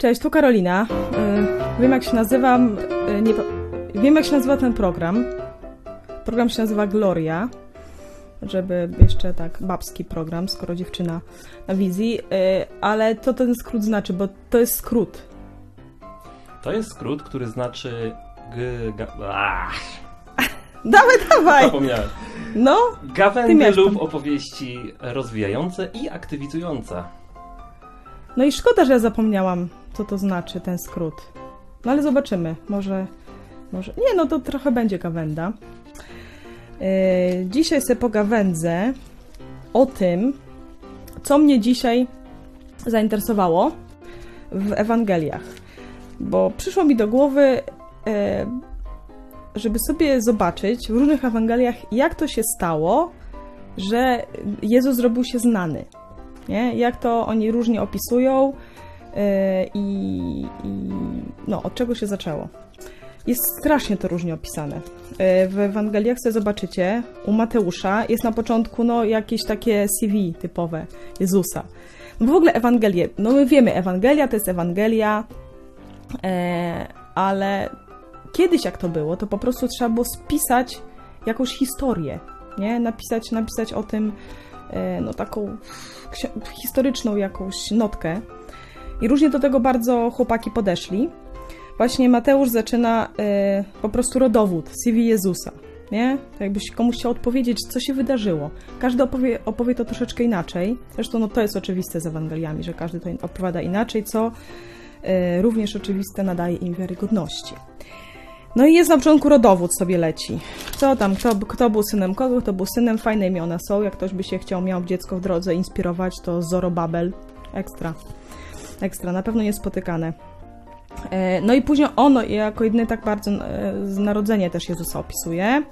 Cześć, tu Karolina. Y, wiem jak się nazywam, y, nie, wiem jak się nazywa ten program. Program się nazywa Gloria, żeby jeszcze tak babski program, skoro dziewczyna na wizji, y, ale co ten skrót znaczy, bo to jest skrót. To jest skrót, który znaczy g... Dawaj, dawaj! zapomniałem. No, Gawędy lub opowieści rozwijające i aktywizujące. No i szkoda, że ja zapomniałam, co to znaczy ten skrót. No ale zobaczymy, może, może... Nie, no to trochę będzie gawęda. Yy, dzisiaj sobie pogawędzę o tym, co mnie dzisiaj zainteresowało w Ewangeliach. Bo przyszło mi do głowy, e, żeby sobie zobaczyć w różnych Ewangeliach, jak to się stało, że Jezus zrobił się znany. Nie? Jak to oni różnie opisują e, i, i no, od czego się zaczęło. Jest strasznie to różnie opisane. E, W Ewangeliach sobie zobaczycie, u Mateusza jest na początku no, jakieś takie CV typowe Jezusa. No w ogóle Ewangelie, no my wiemy, Ewangelia to jest Ewangelia, e, ale kiedyś jak to było, to po prostu trzeba było spisać jakąś historię, nie? Napisać, napisać o tym e, no taką historyczną jakąś notkę. I różnie do tego bardzo chłopaki podeszli. Właśnie Mateusz zaczyna e, po prostu rodowód, CV Jezusa, nie? Tak Jakbyś komuś chciał odpowiedzieć, co się wydarzyło. Każdy opowie, opowie to troszeczkę inaczej. Zresztą no, to jest oczywiste z Ewangeliami, że każdy to opowiada inaczej, co e, również oczywiste nadaje im wiarygodności. No i jest na początku rodowód sobie leci. Co tam, kto, kto był synem kogo, kto był synem, fajne imiona są. Jak ktoś by się chciał, miał dziecko w drodze inspirować, to Zorobabel. Ekstra. Ekstra, na pewno niespotykane. E, No i później ono jako jedyny tak bardzo e, z narodzenia też Jezusa opisuje.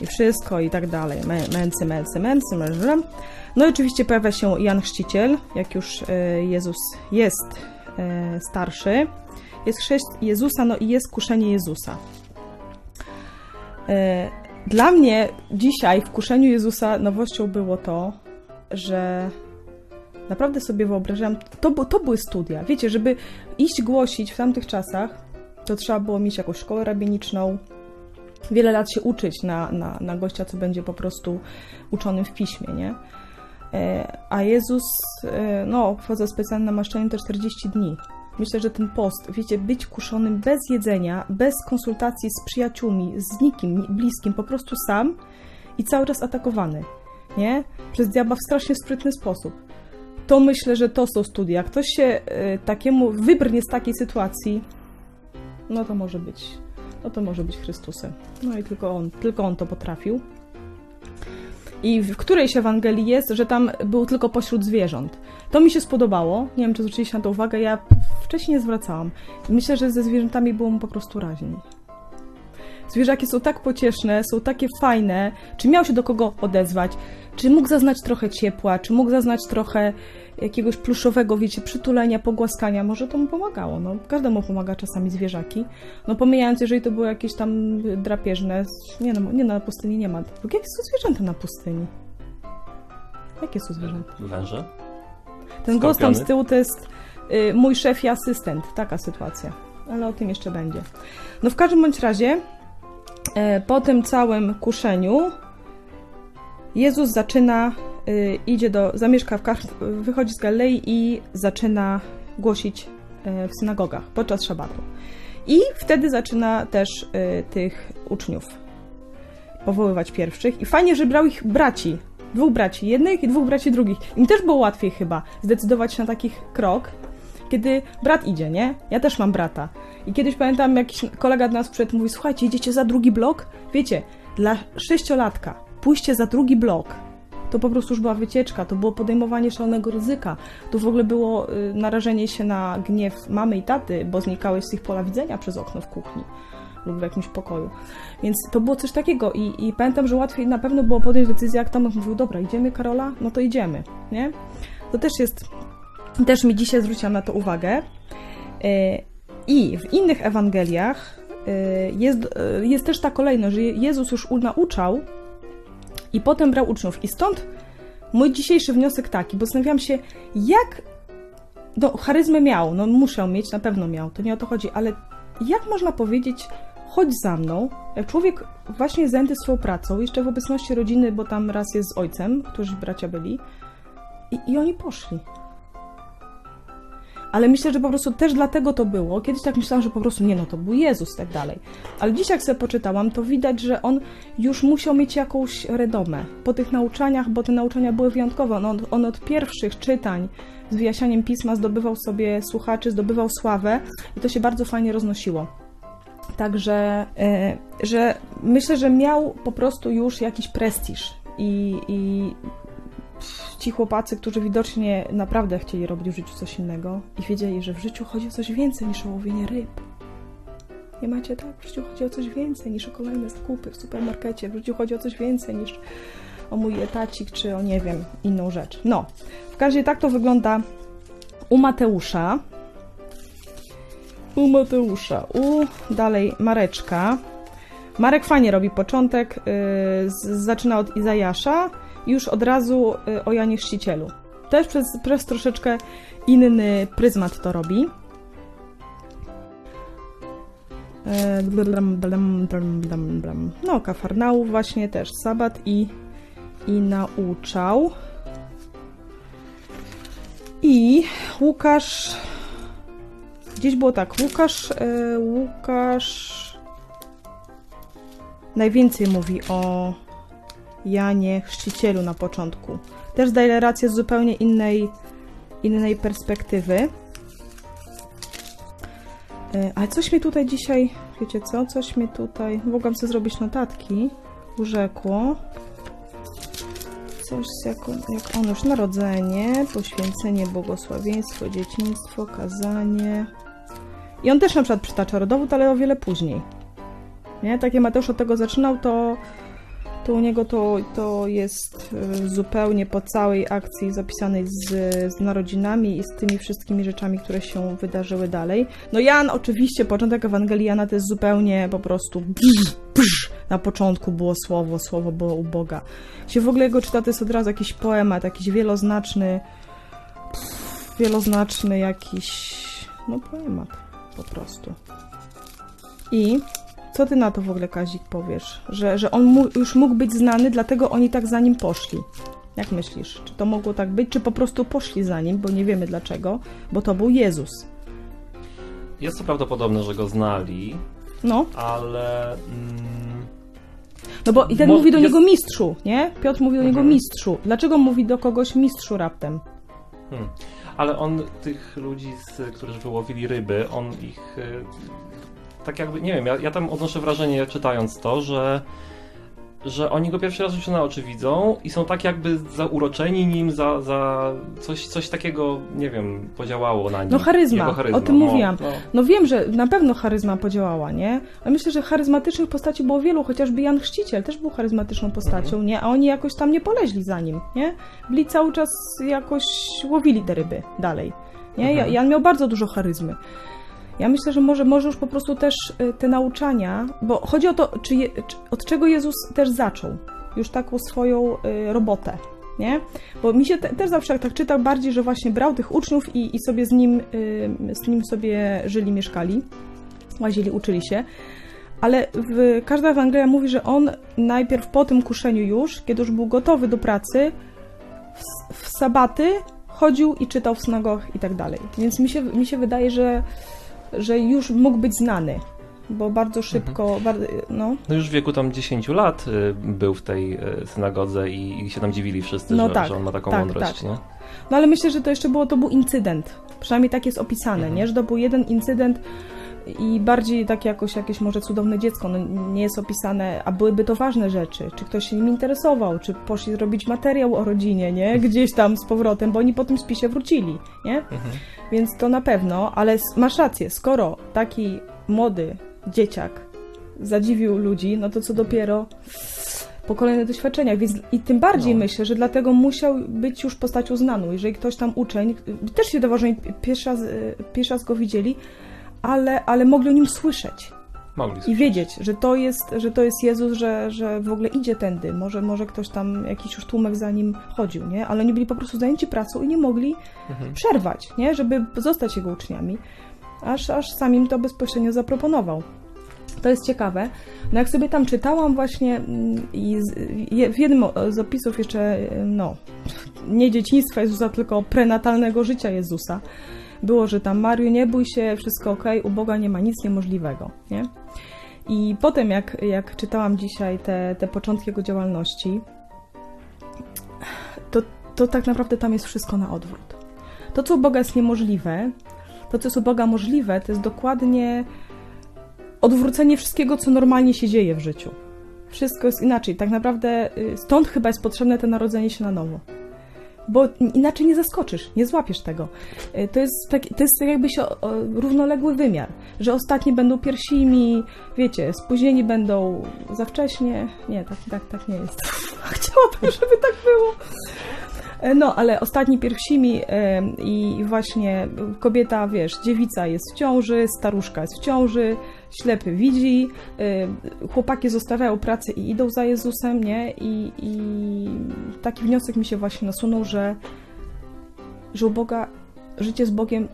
I wszystko i tak dalej. Mę- Męcy, męcy, męcy, męży. No i oczywiście pojawia się Jan Chrzciciel, jak już e, Jezus jest starszy. Jest chrzest Jezusa, no i jest kuszenie Jezusa. E, Dla mnie dzisiaj w kuszeniu Jezusa nowością było to, że naprawdę sobie wyobrażam, to, to były studia. Wiecie, żeby iść głosić w tamtych czasach, to trzeba było mieć jakąś szkołę rabiniczną, wiele lat się uczyć na, na, na gościa, co będzie po prostu uczonym w piśmie, nie? E, A Jezus, e, no, wchodzę specjalne namaszczenie to 40 dni. Myślę, że ten post, wiecie, być kuszonym bez jedzenia, bez konsultacji z przyjaciółmi, z nikim ni- bliskim, po prostu sam i cały czas atakowany, nie? Przez diabła w strasznie sprytny sposób. To myślę, że to są studia. Ktoś się e, takiemu wybrnie z takiej sytuacji, no to może być, no to może być Chrystusem. No i tylko on, tylko on to potrafił. I w którejś Ewangelii jest, że tam był tylko pośród zwierząt. To mi się spodobało. Nie wiem, czy zwróciliście na to uwagę. Ja wcześniej nie zwracałam. Myślę, że ze zwierzętami było mu po prostu raźniej. Zwierzaki są tak pocieszne, są takie fajne. Czy miał się do kogo odezwać? Czy mógł zaznać trochę ciepła? Czy mógł zaznać trochę jakiegoś pluszowego, wiecie, przytulenia, pogłaskania? Może to mu pomagało. No, każdemu pomaga czasami zwierzaki. No pomijając, jeżeli to były jakieś tam drapieżne. Nie no, nie, na pustyni nie ma. Jakie są zwierzęta na pustyni? Jakie są zwierzęta? Węże? Ten głos tam z tyłu to jest y, mój szef i asystent. Taka sytuacja. Ale o tym jeszcze będzie. No w każdym bądź razie, e, po tym całym kuszeniu, Jezus zaczyna, y, idzie do, zamieszka w Kar- wychodzi z Galilei i zaczyna głosić e, w synagogach podczas szabatu. I wtedy zaczyna też y, tych uczniów powoływać pierwszych. I fajnie, że brał ich braci. Dwóch braci jednych i dwóch braci drugich. Im też było łatwiej chyba zdecydować się na taki krok, kiedy brat idzie, nie? Ja też mam brata. I kiedyś pamiętam, jakiś kolega do nas przyszedł mówi, słuchajcie, idziecie za drugi blok? Wiecie, dla sześciolatka pójście za drugi blok to po prostu już była wycieczka, to było podejmowanie szalonego ryzyka. To w ogóle było y, narażenie się na gniew mamy i taty, bo znikałeś z ich pola widzenia przez okno w kuchni lub w jakimś pokoju. Więc to było coś takiego i, i pamiętam, że łatwiej na pewno było podjąć decyzję, jak Tomek mówił, dobra, idziemy Karola? No to idziemy, nie? To też jest, też mi dzisiaj zwróciłam na to uwagę. E, I w innych Ewangeliach e, jest, e, jest też ta kolejność, że Jezus już nauczał i potem brał uczniów. I stąd mój dzisiejszy wniosek taki, bo zastanawiam się, jak no, charyzmę miał, no musiał mieć, na pewno miał, to nie o to chodzi, ale jak można powiedzieć, chodź za mną, jak człowiek właśnie zajęty swoją pracą, jeszcze w obecności rodziny, bo tam raz jest z ojcem, którzy bracia byli, i, i oni poszli. Ale myślę, że po prostu też dlatego to było. Kiedyś tak myślałam, że po prostu nie, no to był Jezus tak dalej. Ale dziś jak sobie poczytałam, to widać, że on już musiał mieć jakąś redomę po tych nauczaniach, bo te nauczania były wyjątkowe. On, on od pierwszych czytań z wyjaśnianiem pisma zdobywał sobie słuchaczy, zdobywał sławę i to się bardzo fajnie roznosiło. Także, e, że myślę, że miał po prostu już jakiś prestiż i, i ci chłopacy, którzy widocznie naprawdę chcieli robić w życiu coś innego i wiedzieli, że w życiu chodzi o coś więcej niż o łowienie ryb. Nie macie tak? W życiu chodzi o coś więcej niż o kolejne zakupy w supermarkecie. W życiu chodzi o coś więcej niż o mój etacik, czy o nie wiem, inną rzecz. No, w każdym razie tak to wygląda u Mateusza. U Mateusza. U dalej Mareczka. Marek fajnie robi początek. Yy, zaczyna od Izajasza już od razu yy, o Janie Chrzcicielu. Też przez, przez troszeczkę inny pryzmat to robi. E. No, Kafarnału właśnie też sabat i, i nauczał. I Łukasz. Gdzieś było tak. Łukasz. E, Łukasz. Najwięcej mówi o Janie Chrzcicielu na początku. Też daje rację z zupełnie innej, innej perspektywy. E, Ale coś mi tutaj dzisiaj, wiecie co, coś mi tutaj, mogłam sobie zrobić notatki, urzekło. Coś jak, jak on już narodzenie, poświęcenie, błogosławieństwo, dzieciństwo, kazanie. I on też na przykład przytacza rodowód, ale o wiele później. Nie? Tak jak Mateusz od tego zaczynał, to, to u niego to, to jest e, zupełnie po całej akcji zapisanej z, z narodzinami i z tymi wszystkimi rzeczami, które się wydarzyły dalej. No Jan, oczywiście, początek Ewangelii Jana to jest zupełnie po prostu brz, brz. na początku było słowo, słowo było u Boga. Się w ogóle jego czyta, to jest od razu jakiś poemat, jakiś wieloznaczny, pff, wieloznaczny jakiś, no poemat po prostu. I co ty na to w ogóle, Kazik, powiesz? Że, że on mu, już mógł być znany, dlatego oni tak za nim poszli. Jak myślisz? Czy to mogło tak być, czy po prostu poszli za nim, bo nie wiemy dlaczego, bo to był Jezus. Jest to prawdopodobne, że go znali, No, ale mm, no bo i ten mówi do jest- niego mistrzu, nie? Piotr mówi do niego Mhm. mistrzu. Dlaczego mówi do kogoś mistrzu raptem? Hmm. Ale on tych ludzi, z, którzy wyłowili ryby, on ich. y, Tak jakby, nie wiem, ja, ja tam odnoszę wrażenie czytając to, że. Że oni go pierwszy raz w życiu na oczy widzą i są tak jakby zauroczeni nim, za, za coś, coś takiego, nie wiem, podziałało na nim. No charyzma, charyzma. o tym no, mówiłam. No, No wiem, że na pewno charyzma podziałała, nie? Ale myślę, że charyzmatycznych postaci było wielu, chociażby Jan Chrzciciel też był charyzmatyczną postacią, Mhm. nie? A oni jakoś tam nie poleźli za nim, nie? Byli cały czas jakoś łowili te ryby dalej, nie? Mhm. Jan miał bardzo dużo charyzmy. Ja myślę, że może, może już po prostu też y, te nauczania, bo chodzi o to, czy je, czy, od czego Jezus też zaczął już taką swoją y, robotę, nie? Bo mi się te, też zawsze tak czytał bardziej, że właśnie brał tych uczniów i, i sobie z nim, y, z nim sobie żyli, mieszkali, łazili, uczyli się. Ale w, każda Ewangelia mówi, że on najpierw po tym kuszeniu już, kiedy już był gotowy do pracy, w, w sabaty chodził i czytał w synagogach i tak dalej. Więc mi się, mi się wydaje, że, że już mógł być znany, bo bardzo szybko, bardzo, no, no już w wieku tam 10 lat y, był w tej y, synagodze i, i się tam dziwili wszyscy, No że, tak, że on ma taką tak, mądrość, tak. nie? No ale myślę, że to jeszcze było, to był incydent. Przynajmniej tak jest opisane, Mhm. nie? Że to był jeden incydent i bardziej tak jakoś jakieś może cudowne dziecko, no nie jest opisane, a byłyby to ważne rzeczy, czy ktoś się nim interesował, czy poszli zrobić materiał o rodzinie, nie? Gdzieś tam z powrotem, bo oni po tym spisie wrócili, nie? Mhm. Więc to na pewno, ale masz rację, skoro taki młody dzieciak zadziwił ludzi, no to co dopiero po kolejnych doświadczeniach, więc i tym bardziej No. myślę, że dlatego musiał być już postacią znaną. Jeżeli ktoś tam uczeń, też się wydawało, że pierwszy raz, y, pierwszy raz go widzieli, ale, ale mogli o nim słyszeć. Mogli i słyszeć. wiedzieć, że to jest, że to jest Jezus, że, że w ogóle idzie tędy. Może, może ktoś tam, jakiś już tłumek za nim chodził, nie? Ale oni byli po prostu zajęci pracą i nie mogli Mhm. przerwać, nie? Żeby zostać jego uczniami. Aż, aż sam im to bezpośrednio zaproponował. To jest ciekawe. No jak sobie tam czytałam właśnie mm, i w jednym z opisów jeszcze, no, nie dzieciństwa Jezusa, tylko prenatalnego życia Jezusa, było, że tam Mariu, nie bój się, wszystko ok, u Boga nie ma nic niemożliwego, nie? I potem jak, jak czytałam dzisiaj te, te początki jego działalności, to, to tak naprawdę tam jest wszystko na odwrót. To, co u Boga jest niemożliwe, to, co jest u Boga możliwe, to jest dokładnie odwrócenie wszystkiego, co normalnie się dzieje w życiu. Wszystko jest inaczej. Tak naprawdę y, stąd chyba jest potrzebne to narodzenie się na nowo. Bo inaczej nie zaskoczysz, nie złapiesz tego. Y, To jest, tak, to jest tak jakby się o, o, równoległy wymiar, że ostatni będą pierwszymi, wiecie, spóźnieni będą za wcześnie. Nie, tak, tak, tak nie jest. Chciałabym, żeby tak było. E, No, ale ostatni pierwszymi e, i właśnie kobieta, wiesz, dziewica jest w ciąży, staruszka jest w ciąży, ślepy widzi, e, chłopaki zostawiają pracę i idą za Jezusem, nie? I, i taki wniosek mi się właśnie nasunął, że, że u Boga życie z Bogiem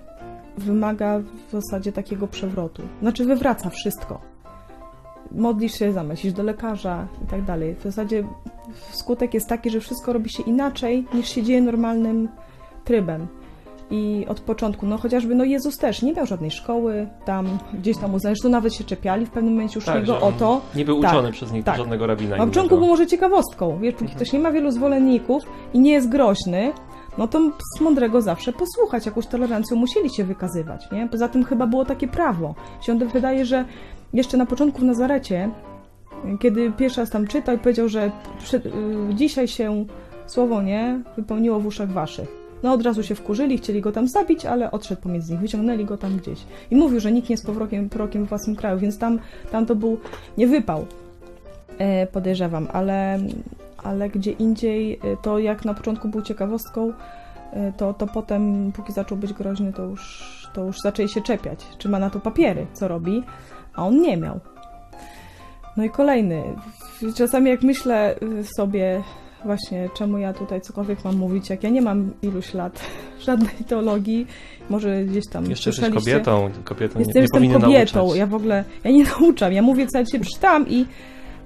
wymaga w zasadzie takiego przewrotu. Znaczy wywraca wszystko. Modlisz się, zamyślisz do lekarza i tak dalej. W zasadzie skutek jest taki, że wszystko robi się inaczej niż się dzieje normalnym trybem. I od początku, no chociażby no Jezus też nie miał żadnej szkoły, tam gdzieś tam uznali, to nawet się czepiali, w pewnym momencie uszli Tak, go o to. Nie był Tak, uczony przez nich tak. żadnego rabina. Na początku innego. był może ciekawostką, wiesz, póki Mhm. ktoś nie ma wielu zwolenników i nie jest groźny, no to z mądrego zawsze posłuchać, jakąś tolerancją musieli się wykazywać, nie? Poza tym chyba było takie prawo. Się wydaje, że jeszcze na początku w Nazarecie, kiedy pierwszy raz tam czytał powiedział, że y, dzisiaj się słowo nie wypełniło w uszach waszych. No od razu się wkurzyli, chcieli go tam zabić, ale odszedł pomiędzy nich, wyciągnęli go tam gdzieś. I mówił, że nikt nie jest prorokiem, prorokiem w własnym kraju, więc tam, tam to był nie wypał, e, podejrzewam, ale, ale gdzie indziej e, to jak na początku był ciekawostką, e, to, to potem, póki zaczął być groźny, to już, to już zaczęli się czepiać, czy ma na to papiery, co robi, a on nie miał. No i kolejny. Czasami jak myślę sobie właśnie, czemu ja tutaj cokolwiek mam mówić, jak ja nie mam iluś lat żadnej teologii, może gdzieś tam Jeszcze jesteś kobietą, kobieta nie, nie jestem kobietą, nauczać. ja w ogóle, ja nie nauczam, ja mówię, co ja dzisiaj przeczytałam i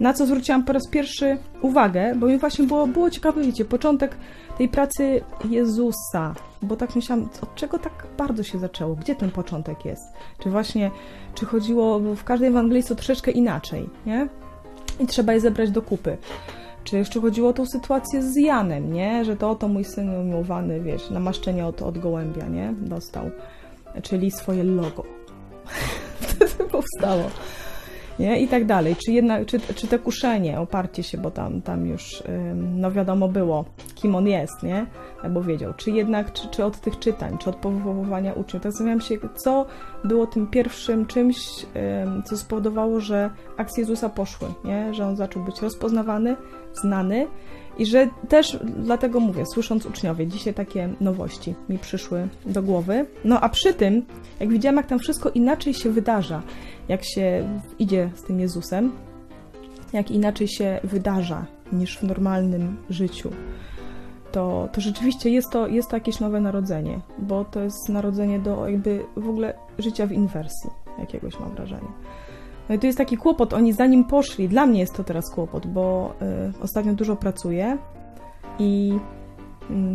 na co zwróciłam po raz pierwszy uwagę, bo mi właśnie było, było ciekawe, wiecie, początek tej pracy Jezusa, bo tak myślałam, od czego tak bardzo się zaczęło, gdzie ten początek jest, czy właśnie, czy chodziło, w każdej Ewangelii jest to troszeczkę inaczej, nie? I trzeba je zebrać do kupy. Czy jeszcze chodziło o tą sytuację z Janem, nie? Że to oto mój syn umiłowany, wiesz, namaszczenie od, od gołębia, nie? Dostał. Czyli swoje logo. Wtedy powstało. Nie? I tak dalej. Czy, jednak, czy, czy te kuszenie, oparcie się, bo tam, tam już, no wiadomo było, kim on jest, nie? Albo wiedział. Czy jednak, czy, czy od tych czytań, czy od powoływania uczniów. Tak zastanawiam się, co było tym pierwszym czymś, ym, co spowodowało, że akcje Jezusa poszły, nie? Że on zaczął być rozpoznawany, znany i że też dlatego mówię, słysząc uczniowie, dzisiaj takie nowości mi przyszły do głowy. No a przy tym, jak widziałam, jak tam wszystko inaczej się wydarza, jak się idzie z tym Jezusem, jak inaczej się wydarza niż w normalnym życiu, to, to rzeczywiście jest to, jest to jakieś nowe narodzenie, bo to jest narodzenie do jakby w ogóle życia w inwersji jakiegoś mam wrażenie. No i tu jest taki kłopot, oni zanim poszli, dla mnie jest to teraz kłopot, bo y, ostatnio dużo pracuję i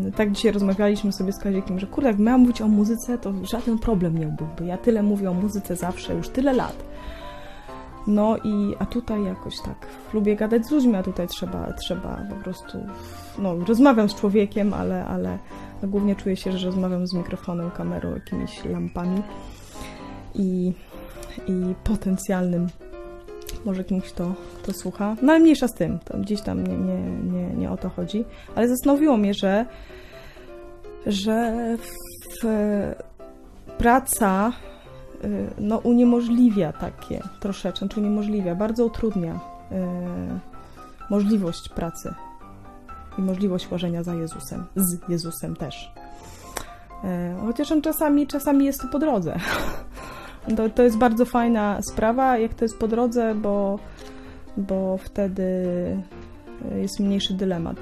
y, tak dzisiaj rozmawialiśmy sobie z Kazikiem, że kurde, jak miałam mówić o muzyce, to żaden problem nie byłby. Ja tyle mówię o muzyce zawsze, już tyle lat. No i, a tutaj jakoś tak, lubię gadać z ludźmi, a tutaj trzeba, trzeba po prostu, no rozmawiam z człowiekiem, ale, ale no, głównie czuję się, że rozmawiam z mikrofonem, kamerą, jakimiś lampami i, i potencjalnym może kimś to, to słucha. No ale mniejsza z tym, to gdzieś tam nie, nie, nie, nie o to chodzi. Ale zastanowiło mnie, że, że w, praca y, no, uniemożliwia takie troszeczkę, czy uniemożliwia, bardzo utrudnia y, możliwość pracy i możliwość łożenia za Jezusem, z Jezusem też. Y, Chociaż on czasami, czasami jest to po drodze. To, to jest bardzo fajna sprawa, jak to jest po drodze, bo, bo wtedy jest mniejszy dylemat.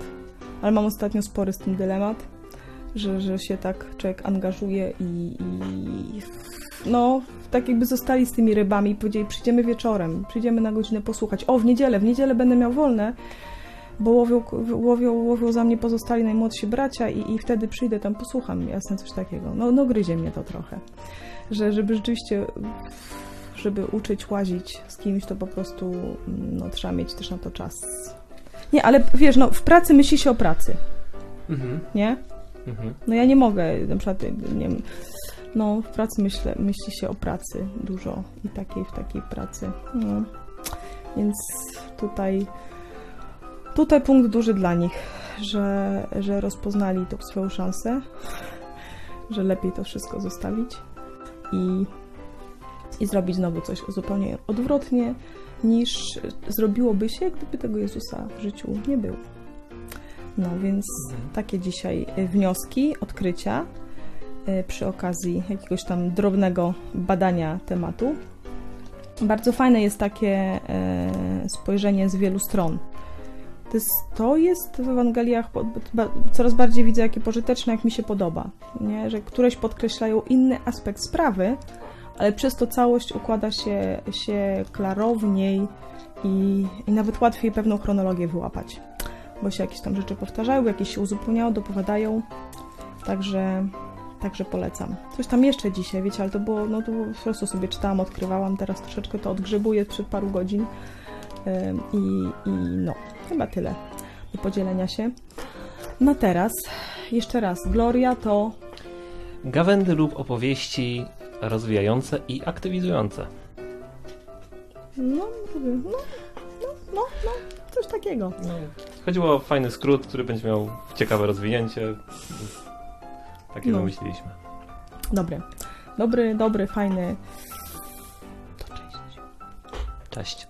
Ale mam ostatnio spory z tym dylemat, że, że się tak człowiek angażuje i, i no, tak jakby zostali z tymi rybami i powiedzieli, przyjdziemy wieczorem, przyjdziemy na godzinę posłuchać. O, w niedzielę, w niedzielę będę miał wolne, bo łowią, łowią, łowią za mnie pozostali najmłodsi bracia i, i wtedy przyjdę tam, posłucham, jasne, coś takiego. No, no gryzie mnie to trochę. Że, żeby rzeczywiście, żeby uczyć łazić z kimś, to po prostu no, trzeba mieć też na to czas. Nie, ale wiesz, no w pracy myśli się o pracy, Mhm. nie? Mhm. No ja nie mogę, na przykład, nie wiem, no w pracy myślę, myśli się o pracy dużo i takiej, w takiej pracy. No. Więc tutaj, tutaj punkt duży dla nich, że, że rozpoznali tą swoją szansę, że lepiej to wszystko zostawić i, i zrobić znowu coś zupełnie odwrotnie niż zrobiłoby się, gdyby tego Jezusa w życiu nie było. No więc takie dzisiaj y, wnioski, odkrycia y, przy okazji jakiegoś tam drobnego badania tematu. Bardzo fajne jest takie e, spojrzenie z wielu stron. To jest, w Ewangeliach, coraz bardziej widzę, jakie pożyteczne, jak mi się podoba. Nie? Że któreś podkreślają inny aspekt sprawy, ale przez to całość układa się, się klarowniej i, i nawet łatwiej pewną chronologię wyłapać bo się jakieś tam rzeczy powtarzają, jakieś się uzupełniają, dopowiadają. Także, także polecam. Coś tam jeszcze dzisiaj, wiecie, ale to było, no to po prostu sobie czytałam, odkrywałam, teraz troszeczkę to odgrzebuję przed paru godzin. I, I no, chyba tyle do podzielenia się. No teraz, jeszcze raz, Gloria to Gawędy lub opowieści rozwijające i aktywizujące. no, no, no, no, no coś takiego. No, chodziło o fajny skrót, który będzie miał ciekawe rozwinięcie. więc Takie No. wymyśliliśmy. Dobry, dobry, dobry, fajny. To cześć. Cześć.